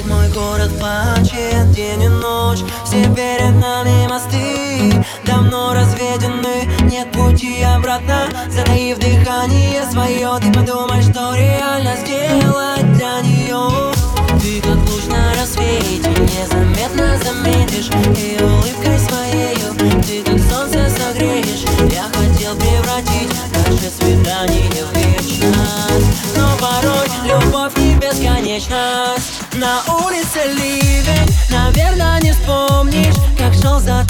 Спит, мой город плачет День и ночь, все перед нами мосты Давно разведены, нет пути обратно Затаив дыхание свое. Ты подумай, что реально сделать для нее Ты как луч на рассвете Незаметно заметишь. И улыбкой своею Ты как солнце согреешь. Я хотел превратить Наше свидание в вечность. Но порой любовь не бесконечность. На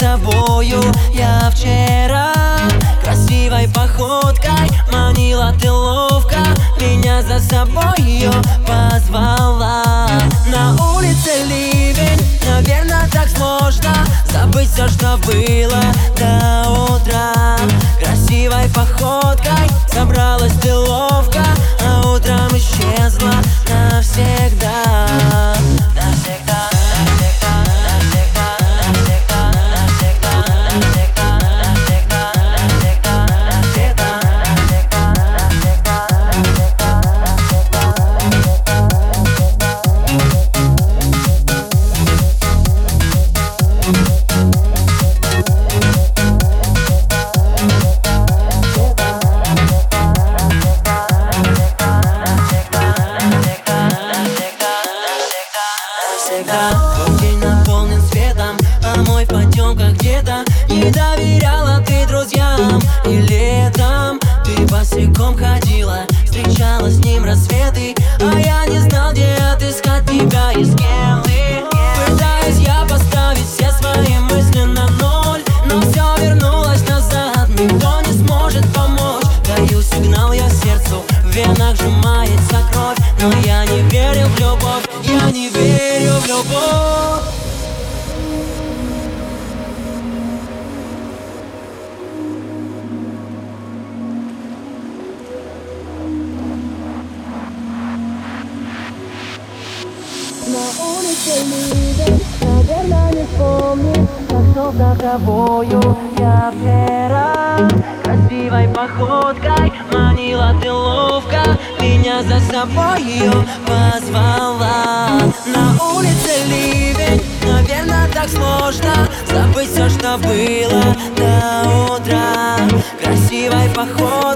тобою. Я вчера Красивой походкой Манила ты ловко. Меня за собой ее позвала. На улице ливень Наверное, так сложно Забыть все, что было до утра. Красивой походкой Собралась ты ловко навсегда. Твой день наполнен светом, а мой в потемках где-то. Не доверяла ты друзьям И летом. Ты босиком ходила Встречала с ним рассветы наверное, не вспомнишь Как шел за тобою я вчера Красивой походкой манила ты ловко Меня за ее позвала. На улице ливень, наверное, так сложно Забыть все, что было до утра. Красивой походкой